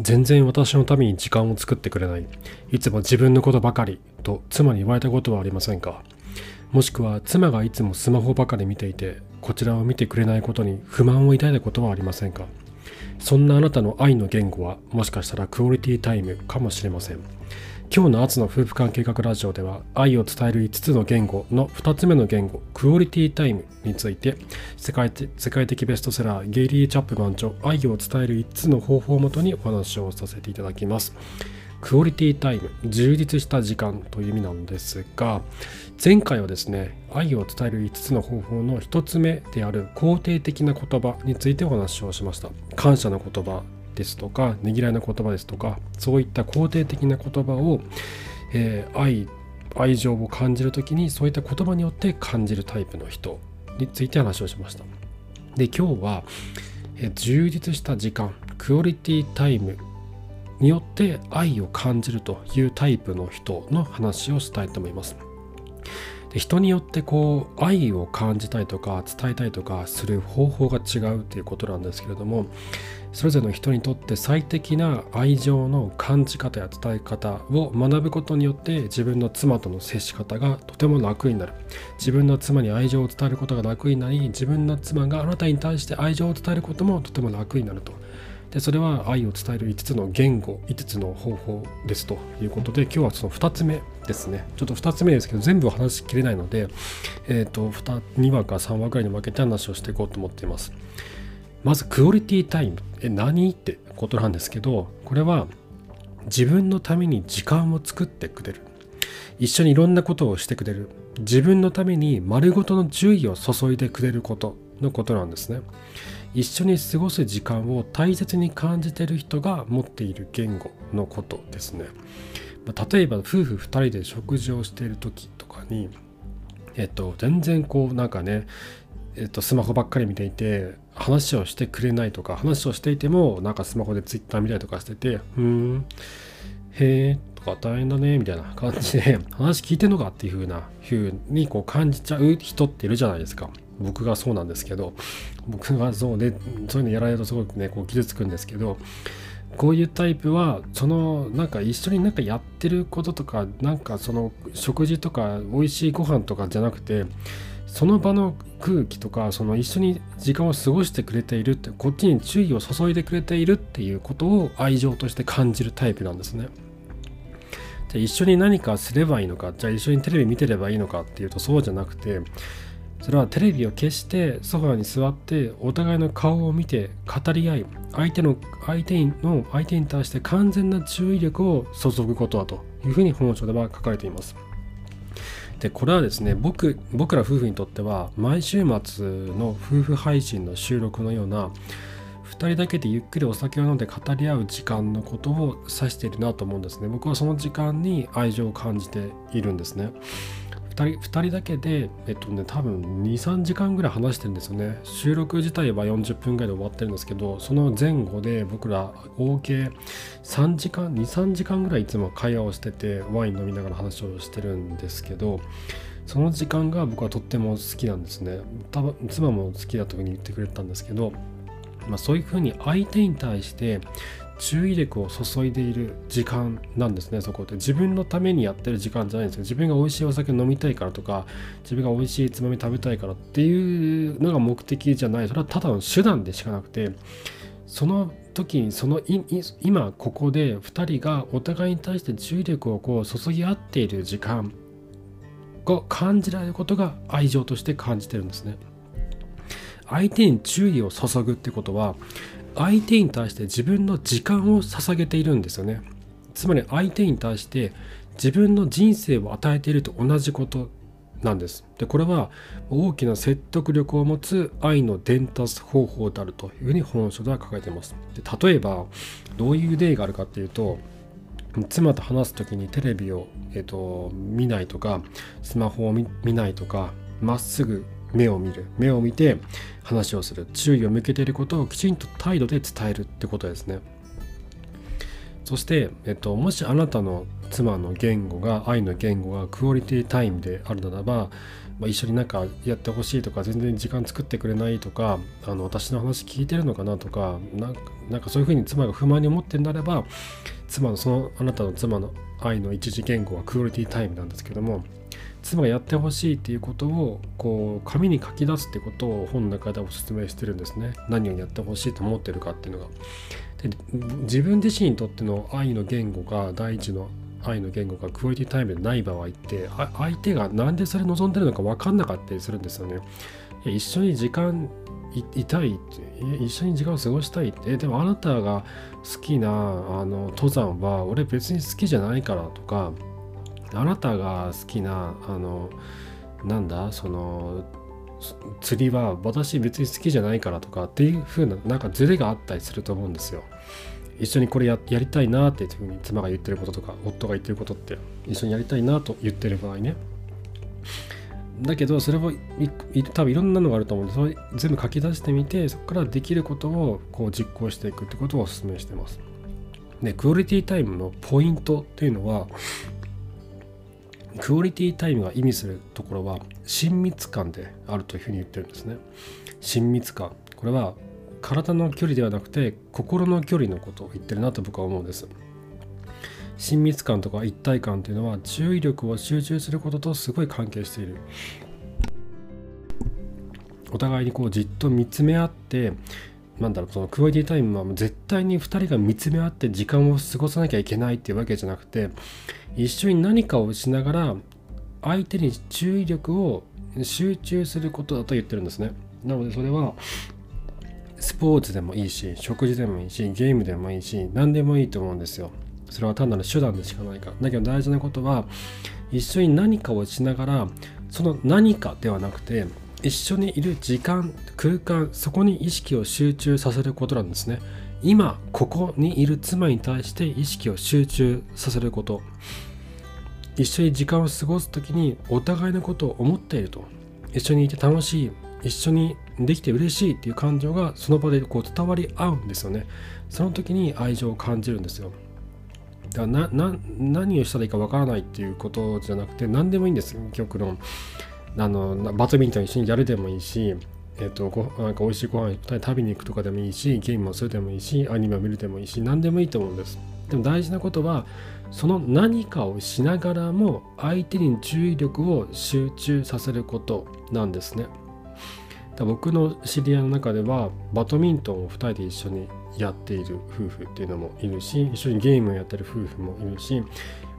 全然私のために時間を作ってくれない。いつも自分のことばかりと妻に言われたことはありませんか。もしくは妻がいつもスマホばかり見ていてこちらを見てくれないことに不満を抱いたことはありませんか。そんなあなたの愛の言語はもしかしたらクオリティタイムかもしれません。今日のアツの夫婦間計画ラジオでは愛を伝える5つの言語の2つ目の言語クオリティタイムについて世界世界的ベストセラーゲイリー・チャップマン著愛を伝える5つの方法をもとにお話をさせていただきます。クオリティタイム充実した時間という意味なんですが前回はですね愛を伝える5つの方法の1つ目である肯定的な言葉についてお話をしました。感謝の言葉ですとかねぎらいの言葉ですとかそういった肯定的な言葉を、えー、愛愛情を感じる時にそういった言葉によって感じるタイプの人について話をしましたで今日は、えー、充実した時間クオリティタイムによって愛を感じるというタイプの人の話をしたいと思います。で人によってこう愛を感じたいとか伝えたいとかする方法が違うということなんですけれどもそれぞれの人にとって最適な愛情の感じ方や伝え方を学ぶことによって自分の妻との接し方がとても楽になる。自分の妻に愛情を伝えることが楽になり自分の妻があなたに対して愛情を伝えることもとても楽になると。でそれは愛を伝える5つの言語5つの方法ですということで今日はその2つ目ですね。ちょっと2つ目ですけど全部話しきれないので、えーと、2, 2話か3話ぐらいに分けて話をしていこうと思っています。まずクオリティタイム。え何ってことなんですけどこれは自分のために時間を作ってくれる。一緒にいろんなことをしてくれる。自分のために丸ごとの注意を注いでくれることのことなんですね。一緒に過ごす時間を大切に感じてる人が持っている言語のことですね。例えば夫婦2人で食事をしている時とかに、えっと、全然こうなんかね、えっと、スマホばっかり見ていて話をしてくれないとか話をしていてもなんかスマホでツイッター見たりとかしてて「うんへえ」とか「大変だね」みたいな感じで話聞いてんのかっていう風な風にこう感じちゃう人っているじゃないですか。僕がそうなんですけど僕がそうでそういうのやられるとすごくねこう傷つくんですけどこういうタイプはそのなんか一緒になんかやってることとかなんかその食事とか美味しいご飯とかじゃなくてその場の空気とかその一緒に時間を過ごしてくれているってこっちに注意を注いでくれているっていうことを愛情として感じるタイプなんですね。じゃあ一緒に何かすればいいのかじゃあ一緒にテレビ見てればいいのかっていうとそうじゃなくてそれはテレビを消してソファーに座ってお互いの顔を見て語り合い相手の相手の相手に対して完全な注意力を注ぐことだというふうに本書では書かれています。でこれはですね僕僕ら夫婦にとっては毎週末の夫婦配信の収録のような2人だけでゆっくりお酒を飲んで語り合う時間のことを指しているなと思うんですね。僕はその時間に愛情を感じているんですね。2人 ,2 人だけで、えっとね、多分23時間ぐらい話してるんですよね。収録自体は40分ぐらいで終わってるんですけどその前後で僕ら合計3時間23時間ぐらいいつも会話をしててワイン飲みながら話をしてるんですけどその時間が僕はとっても好きなんですね。多分妻も好きだというふうに言ってくれたんですけどまあ、そういうふうに相手に対して注意力を注いでいる時間なんですねそこって。自分のためにやってる時間じゃないんですよ。自分が美味しいお酒飲みたいからとか自分が美味しいつまみ食べたいからっていうのが目的じゃない。それはただの手段でしかなくてその時にその今ここで2人がお互いに対して注意力をこう注ぎ合っている時間が感じられることが愛情として感じてるんですね。相手に注意を注ぐってことは相手に対して自分の時間を捧げているんですよね。つまり相手に対して自分の人生を与えていると同じことなんです。でこれは大きな説得力を持つ愛の伝達方法であるというふうに本書では書かれています。で例えばどういう例があるかっていうと妻と話す時にテレビを、えーと、見ないとかスマホを見ないとかまっすぐ目を見る。目を見て話をする。注意を向けていることをきちんと態度で伝えるってことですね。そして、えっと、もしあなたの妻の言語が愛の言語がクオリティタイムであるならばまあ、一緒になんかやってほしいとか全然時間作ってくれないとかあの私の話聞いてるのかなとかなんかそういうふうに妻が不満に思ってんならば妻のそのあなたの妻の愛の一次言語はクオリティタイムなんですけども妻がやってほしいっていうことをこう紙に書き出すってことを本の中でお勧めしてるんですね何をやってほしいと思ってるかっていうのがで自分自身にとっての愛の言語が第一の愛の言語がクオリティタイムでない場合って相手が何でそれ望んでるのか分かんなかったりするんですよね。一緒に時間いたい一緒に時間を過ごしたいってでもあなたが好きなあの登山は俺別に好きじゃないからとかあなたが好きなあのなんだその釣りは私別に好きじゃないからとかっていう風ななんかズレがあったりすると思うんですよ。一緒にこれやりたいなっていうふうに妻が言ってることとか夫が言ってることって一緒にやりたいなと言ってる場合ね。だけどそれは多分いろんなのがあると思うんでそれ全部書き出してみてそこからできることをこう実行していくってことをお勧めしてます。でクオリティタイムのポイントっていうのはクオリティタイムが意味するところは親密感であるというふうに言ってるんですね。親密感。これは体の距離ではなくて心の距離のことを言ってるなと僕は思うんです。親密感とか一体感というのは注意力を集中することとすごい関係している。お互いにこうじっと見つめ合ってなんだろうそのクオリティタイムは絶対に2人が見つめ合って時間を過ごさなきゃいけないっていうわけじゃなくて一緒に何かをしながら相手に注意力を集中することだと言ってるんですね。なのでそれはスポーツでもいいし食事でもいいしゲームでもいいし何でもいいと思うんですよ。それは単なる手段でしかないから。だけど大事なことは一緒に何かをしながらその何かではなくて一緒にいる時間空間そこに意識を集中させることなんですね。今ここにいる妻に対して意識を集中させること。一緒に時間を過ごす時にお互いのことを思っていると。一緒にいて楽しい一緒にできて嬉しいっていう感情がその場でこう伝わり合うんですよね。その時に愛情を感じるんですよ。だから何をしたらいいかわからないっていうことじゃなくて何でもいいんです極論。あのバドミントン一緒にやるでもいいしえっ、と、ごなんか美味しいご飯食べに行くとかでもいいし、ゲームをするでもいいし、アニメを見るでもいいし、何でもいいと思うんです。でも大事なことは、その何かをしながらも相手に注意力を集中させることなんですね。僕の知り合いの中ではバドミントンを2人で一緒にやっている夫婦っていうのもいるし一緒にゲームをやってる夫婦もいるし2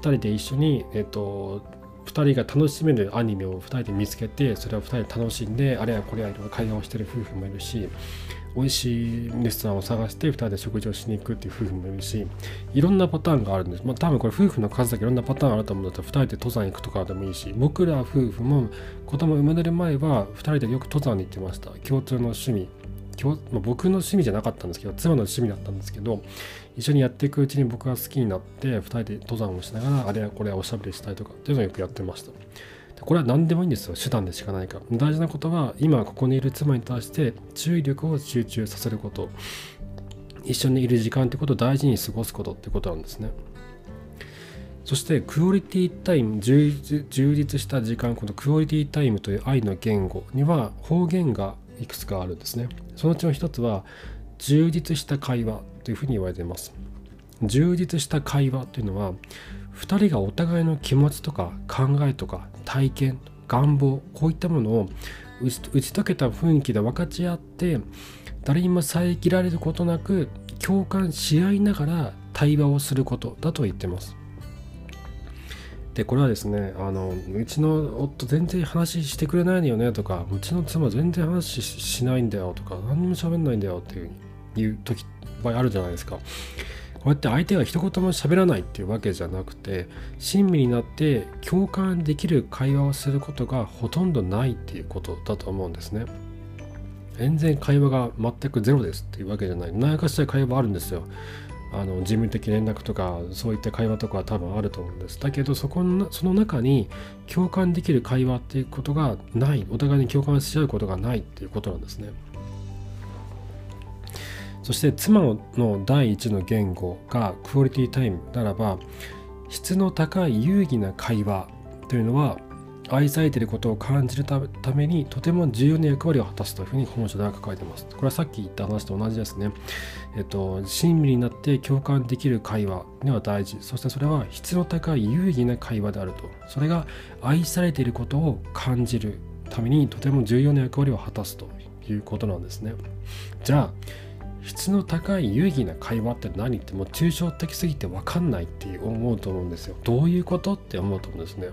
人で一緒に、えっと、2人が楽しめるアニメを2人で見つけてそれを2人で楽しんであれやこれやいろいろ会話をしてる夫婦もいるし美味しいレストランを探して2人で食事をしに行くっていう夫婦もいるしいろんなパターンがあるんです。まあ多分これ夫婦の数だけいろんなパターンあると思うんだったら2人で登山行くとかでもいいし僕ら夫婦も子供生まれる前は2人でよく登山に行ってました。共通の趣味。まあ、僕の趣味じゃなかったんですけど妻の趣味だったんですけど一緒にやっていくうちに僕が好きになって2人で登山をしながらあれやこれやおしゃべりしたいとかっていうのをよくやってました。これは何でもいいんですよ。手段でしかないか大事なことは今ここにいる妻に対して注意力を集中させること。一緒にいる時間ってことを大事に過ごすことってことなんですね。そしてクオリティタイム充実した時間このクオリティタイムという愛の言語には方言がいくつかあるんですねそのうちの一つは充実した会話というふうに言われています充実した会話というのは2人がお互いの気持ちとか考えとか体験願望こういったものを打ち解けた雰囲気で分かち合って誰にも遮られることなく共感し合いながら対話をすることだと言ってます。でこれはですねあのうちの夫全然話してくれないのよねとかうちの妻全然話しないんだよとか何も喋んないんだよっていういう時場合あるじゃないですか。こうやって相手が一言も喋らないっていうわけじゃなくて親身になって共感できる会話をすることがほとんどないっていうことだと思うんですね。全然会話が全くゼロですっていうわけじゃない何かしら会話あるんですよ。あの事務的連絡とかそういった会話とかは多分あると思うんです。だけどそこのその中に共感できる会話っていうことがないお互いに共感し合うことがないっていうことなんですね。そして妻の第一の言語がクオリティタイムならば質の高い有意義な会話というのは愛されていることを感じるためにとても重要な役割を果たすというふうに本書では書かれています。これはさっき言った話と同じですね。えっと、親身になって共感できる会話には大事。そしてそれは質の高い有意義な会話であると。それが愛されていることを感じるためにとても重要な役割を果たすということなんですね。じゃあ、質の高い有意義な会話って何ってもう抽象的すぎて分かんないって思うと思うんですよ。どういうことって思うと思うんですね。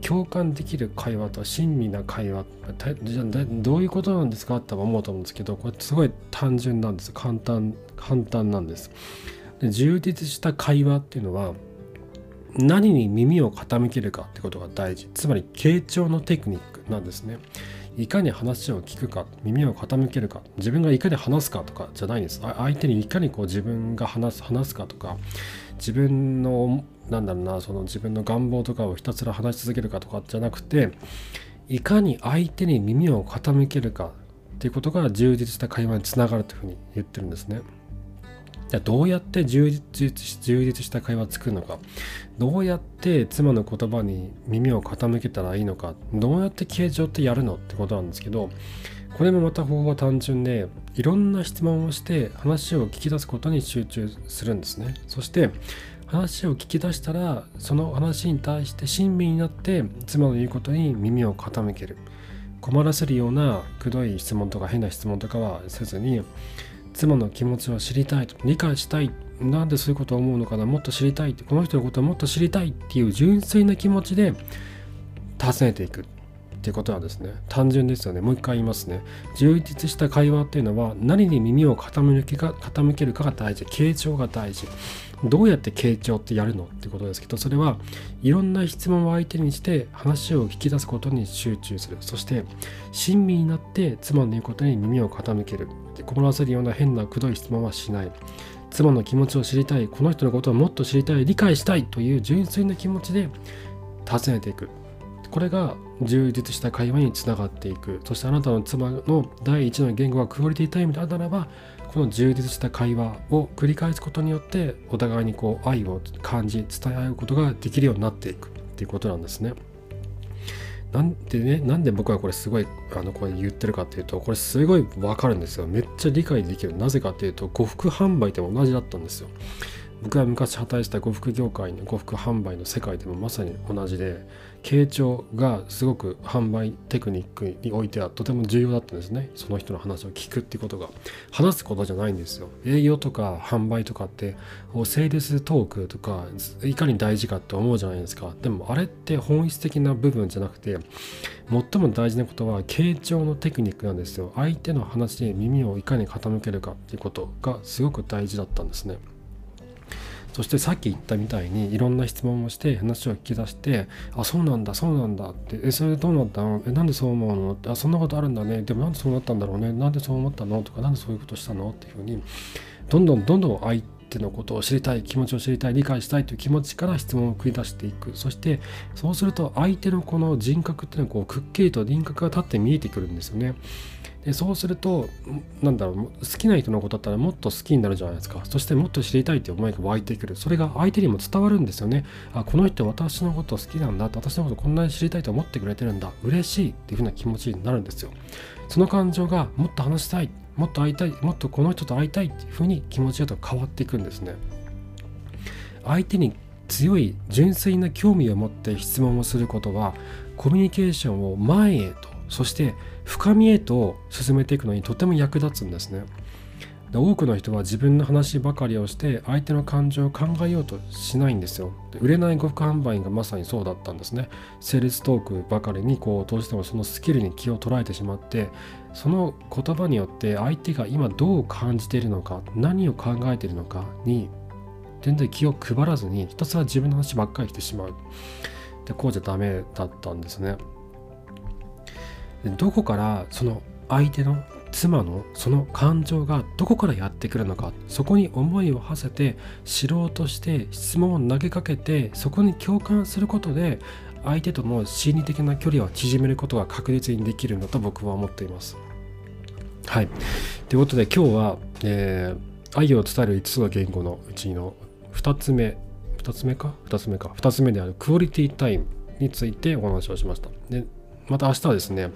共感できる会話と親身な会話じゃどういうことなんですか？って思うと思うんですけどこれすごい単純なんです。簡単簡単なんです。で充実した会話っていうのは何に耳を傾けるかってことが大事。つまり傾聴のテクニックなんですね。いかに話を聞くか耳を傾けるか自分がいかに話すかとかじゃないんです相手にいかにこう自分が話す話すかとか自分のなんだろうなその自分の願望とかをひたすら話し続けるかとかじゃなくていかに相手に耳を傾けるかっていうことが充実した会話につながるというふうに言ってるんですね。じゃあどうやって充実充実した会話を作るのか。どうやって妻の言葉に耳を傾けたらいいのか。どうやって形状ってやるのってことなんですけどこれもまた方法は単純でいろんな質問をして話を聞き出すことに集中するんですね。そして話を聞き出したらその話に対して親身になって妻の言うことに耳を傾ける。困らせるようなくどい質問とか変な質問とかはせずに妻の気持ちを知りたいと理解したいなんでそういうことを思うのかなもっと知りたいってこの人のことをもっと知りたいっていう純粋な気持ちで訪ねていくっていうことはですね単純ですよね。もう一回言いますね。充実した会話っていうのは何に耳を傾けか傾けるかが大事傾聴が大事。どうやって傾聴ってやるのってことですけどそれはいろんな質問を相手にして話を聞き出すことに集中する。そして親身になって妻の言うことに耳を傾ける。困らせるような変なくどい質問はしない。妻の気持ちを知りたい。この人のことをもっと知りたい。理解したいという純粋な気持ちで尋ねていく。これが充実した会話につながっていく。そしてあなたの妻の第一の言語がクオリティタイムであったならばこの充実した会話を繰り返すことによってお互いにこう愛を感じ伝え合うことができるようになっていくっていうことなんですね。なんでね、なんで僕はこれすごいあのこれ言ってるかっていうと、これすごいわかるんですよ。めっちゃ理解できる。なぜかっていうと、呉服販売でも同じだったんですよ。僕が昔働いてた呉服業界の呉服販売の世界でもまさに同じで傾聴がすごく販売テクニックにおいてはとても重要だったんですね。その人の話を聞くってことが。話すことじゃないんですよ。営業とか販売とかってセールストークとかいかに大事かって思うじゃないですか。でもあれって本質的な部分じゃなくて最も大事なことは傾聴のテクニックなんですよ。相手の話に耳をいかに傾けるかっていうことがすごく大事だったんですね。そしてさっき言ったみたいにいろんな質問をして話を聞き出して「あそうなんだそうなんだ」って「えそれでどうなったの？えなんでそう思うの?」って「あそんなことあるんだねでもなんでそうなったんだろうね？なんでそう思ったの?」とか「なんでそういうことしたの?」っていうふうにどんどんどんどん相手のことを知りたい気持ちを知りたい理解したいという気持ちから質問を繰り出していくそしてそうすると相手のこの人格っていうのはこうくっきりと輪郭が立って見えてくるんですよね。でそうするとなんだろう好きな人のことだったらもっと好きになるじゃないですか。そしてもっと知りたいって思いが湧いてくる。それが相手にも伝わるんですよね。あこの人私のこと好きなんだ。私のことこんなに知りたいと思ってくれてるんだ。嬉しいっていう風な気持ちになるんですよ。その感情がもっと話したいもっと会いたいもっとこの人と会いたいっていう風に気持ちだと変わっていくんですね。相手に強い純粋な興味を持って質問をすることはコミュニケーションを前へとそして深みへと進めていくのにとても役立つんですね。多くの人は自分の話ばかりをして相手の感情を考えようとしないんですよ。売れない呉服販売がまさにそうだったんですね。セールストークばかりにこうどうしてもそのスキルに気を捉えてしまってその言葉によって相手が今どう感じているのか何を考えているのかに全然気を配らずにひたすら自分の話ばっかりしてしまう。でこうじゃダメだったんですね。どこからその相手の妻のその感情がどこからやってくるのかそこに思いを馳せて知ろうとして質問を投げかけてそこに共感することで相手との心理的な距離を縮めることが確実にできるんだと僕は思っています。はい。ということで今日は、えー、愛を伝える5つの言語のうちの2つ目2つ目か？2つ目か2つ目であるクオリティタイムについてお話をしました。でまた明日はですね、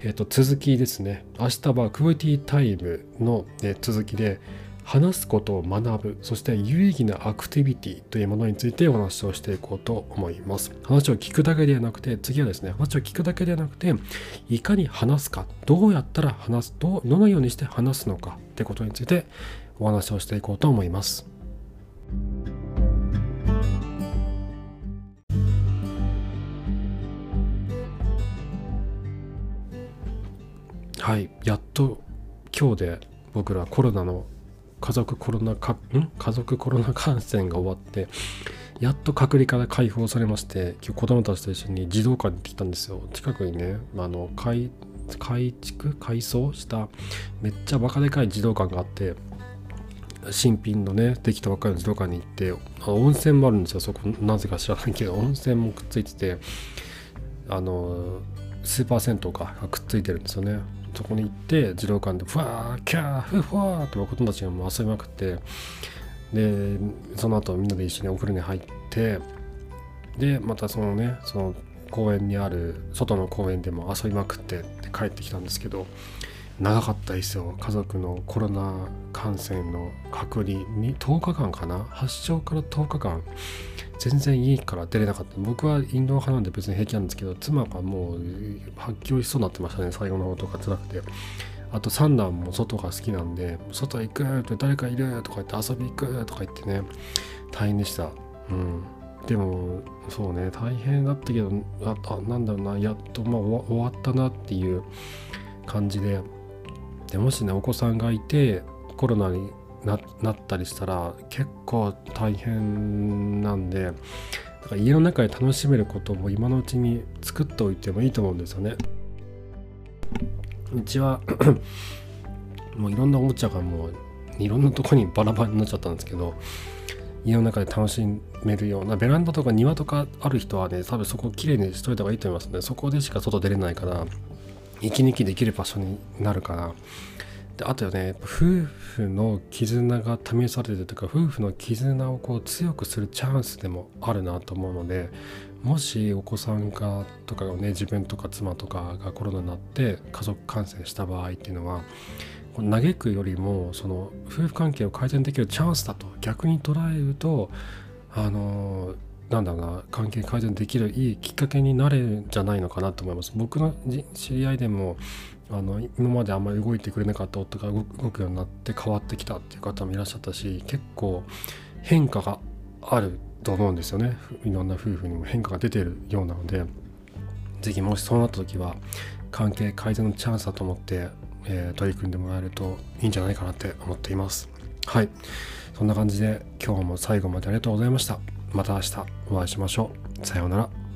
えー、と続きですね。明日はクオリティタイムの、え続きで、話すことを学ぶ、そして有意義なアクティビティというものについてお話をしていこうと思います。話を聞くだけではなくて、次はですね、話を聞くだけではなくて、いかに話すか、どうやったら話す、どどのようにして話すのかってことについてお話をしていこうと思います。はい、やっと今日で僕らコロナの家族コロナかん？家族コロナ感染が終わってやっと隔離から解放されまして今日子供たちと一緒に児童館に行ってきたんですよ。近くにねあの改改築？改装しためっちゃバカでかい児童館があって新品のねできたばっかりの児童館に行って温泉もあるんですよ。そこなぜか知らないけど温泉もくっついててあのスーパー銭湯がくっついてるんですよね。そこに行って児童館でふわーキャーふわーって子供たちがもう遊びまくってでその後みんなで一緒にお風呂に入ってでまたそのねその公園にある外の公園でも遊びまくって帰ってきたんですけど長かったですよ。家族のコロナ感染の隔離に10日間かな？発症から10日間。全然家から出れなかった。僕はインドア派なんで別に平気なんですけど妻がもう発狂しそうになってましたね。最後の方とか辛くて。あと三男も外が好きなんで外行くって誰かいるとか言って遊び行くとか言ってね。大変でした。うん。でもそうね。大変だったけどああなんだろうな。やっとまあ終わったなっていう感じで。でもしねお子さんがいてコロナにななったりしたら結構大変なんでだか家の中で楽しめることも今のうちに作っておいてもいいと思うんですよね。うちは もういろんなおもちゃがもういろんなとこにバラバラになっちゃったんですけど家の中で楽しめるようなベランダとか庭とかある人はね多分そこをきれいにしといた方がいいと思いますねそこでしか外出れないから息抜きできる場所になるから。であとはね夫婦の絆が試されてるというか夫婦の絆をこう強くするチャンスでもあるなと思うのでもしお子さんがとかね自分とか妻とかがコロナになって家族感染した場合っていうのは嘆くよりもその夫婦関係を改善できるチャンスだと逆に捉えるとあのなんだろうな関係改善できるいいきっかけになれるんじゃないのかなと思います。僕の知り合いでもあの今まであんまり動いてくれなかった夫が動くようになって変わってきたっていう方もいらっしゃったし結構変化があると思うんですよね。いろんな夫婦にも変化が出てるようなので是非もしそうなった時は関係改善のチャンスだと思って、えー、取り組んでもらえるといいんじゃないかなって思っています。はい。そんな感じで今日も最後までありがとうございました。また明日お会いしましょう。さようなら。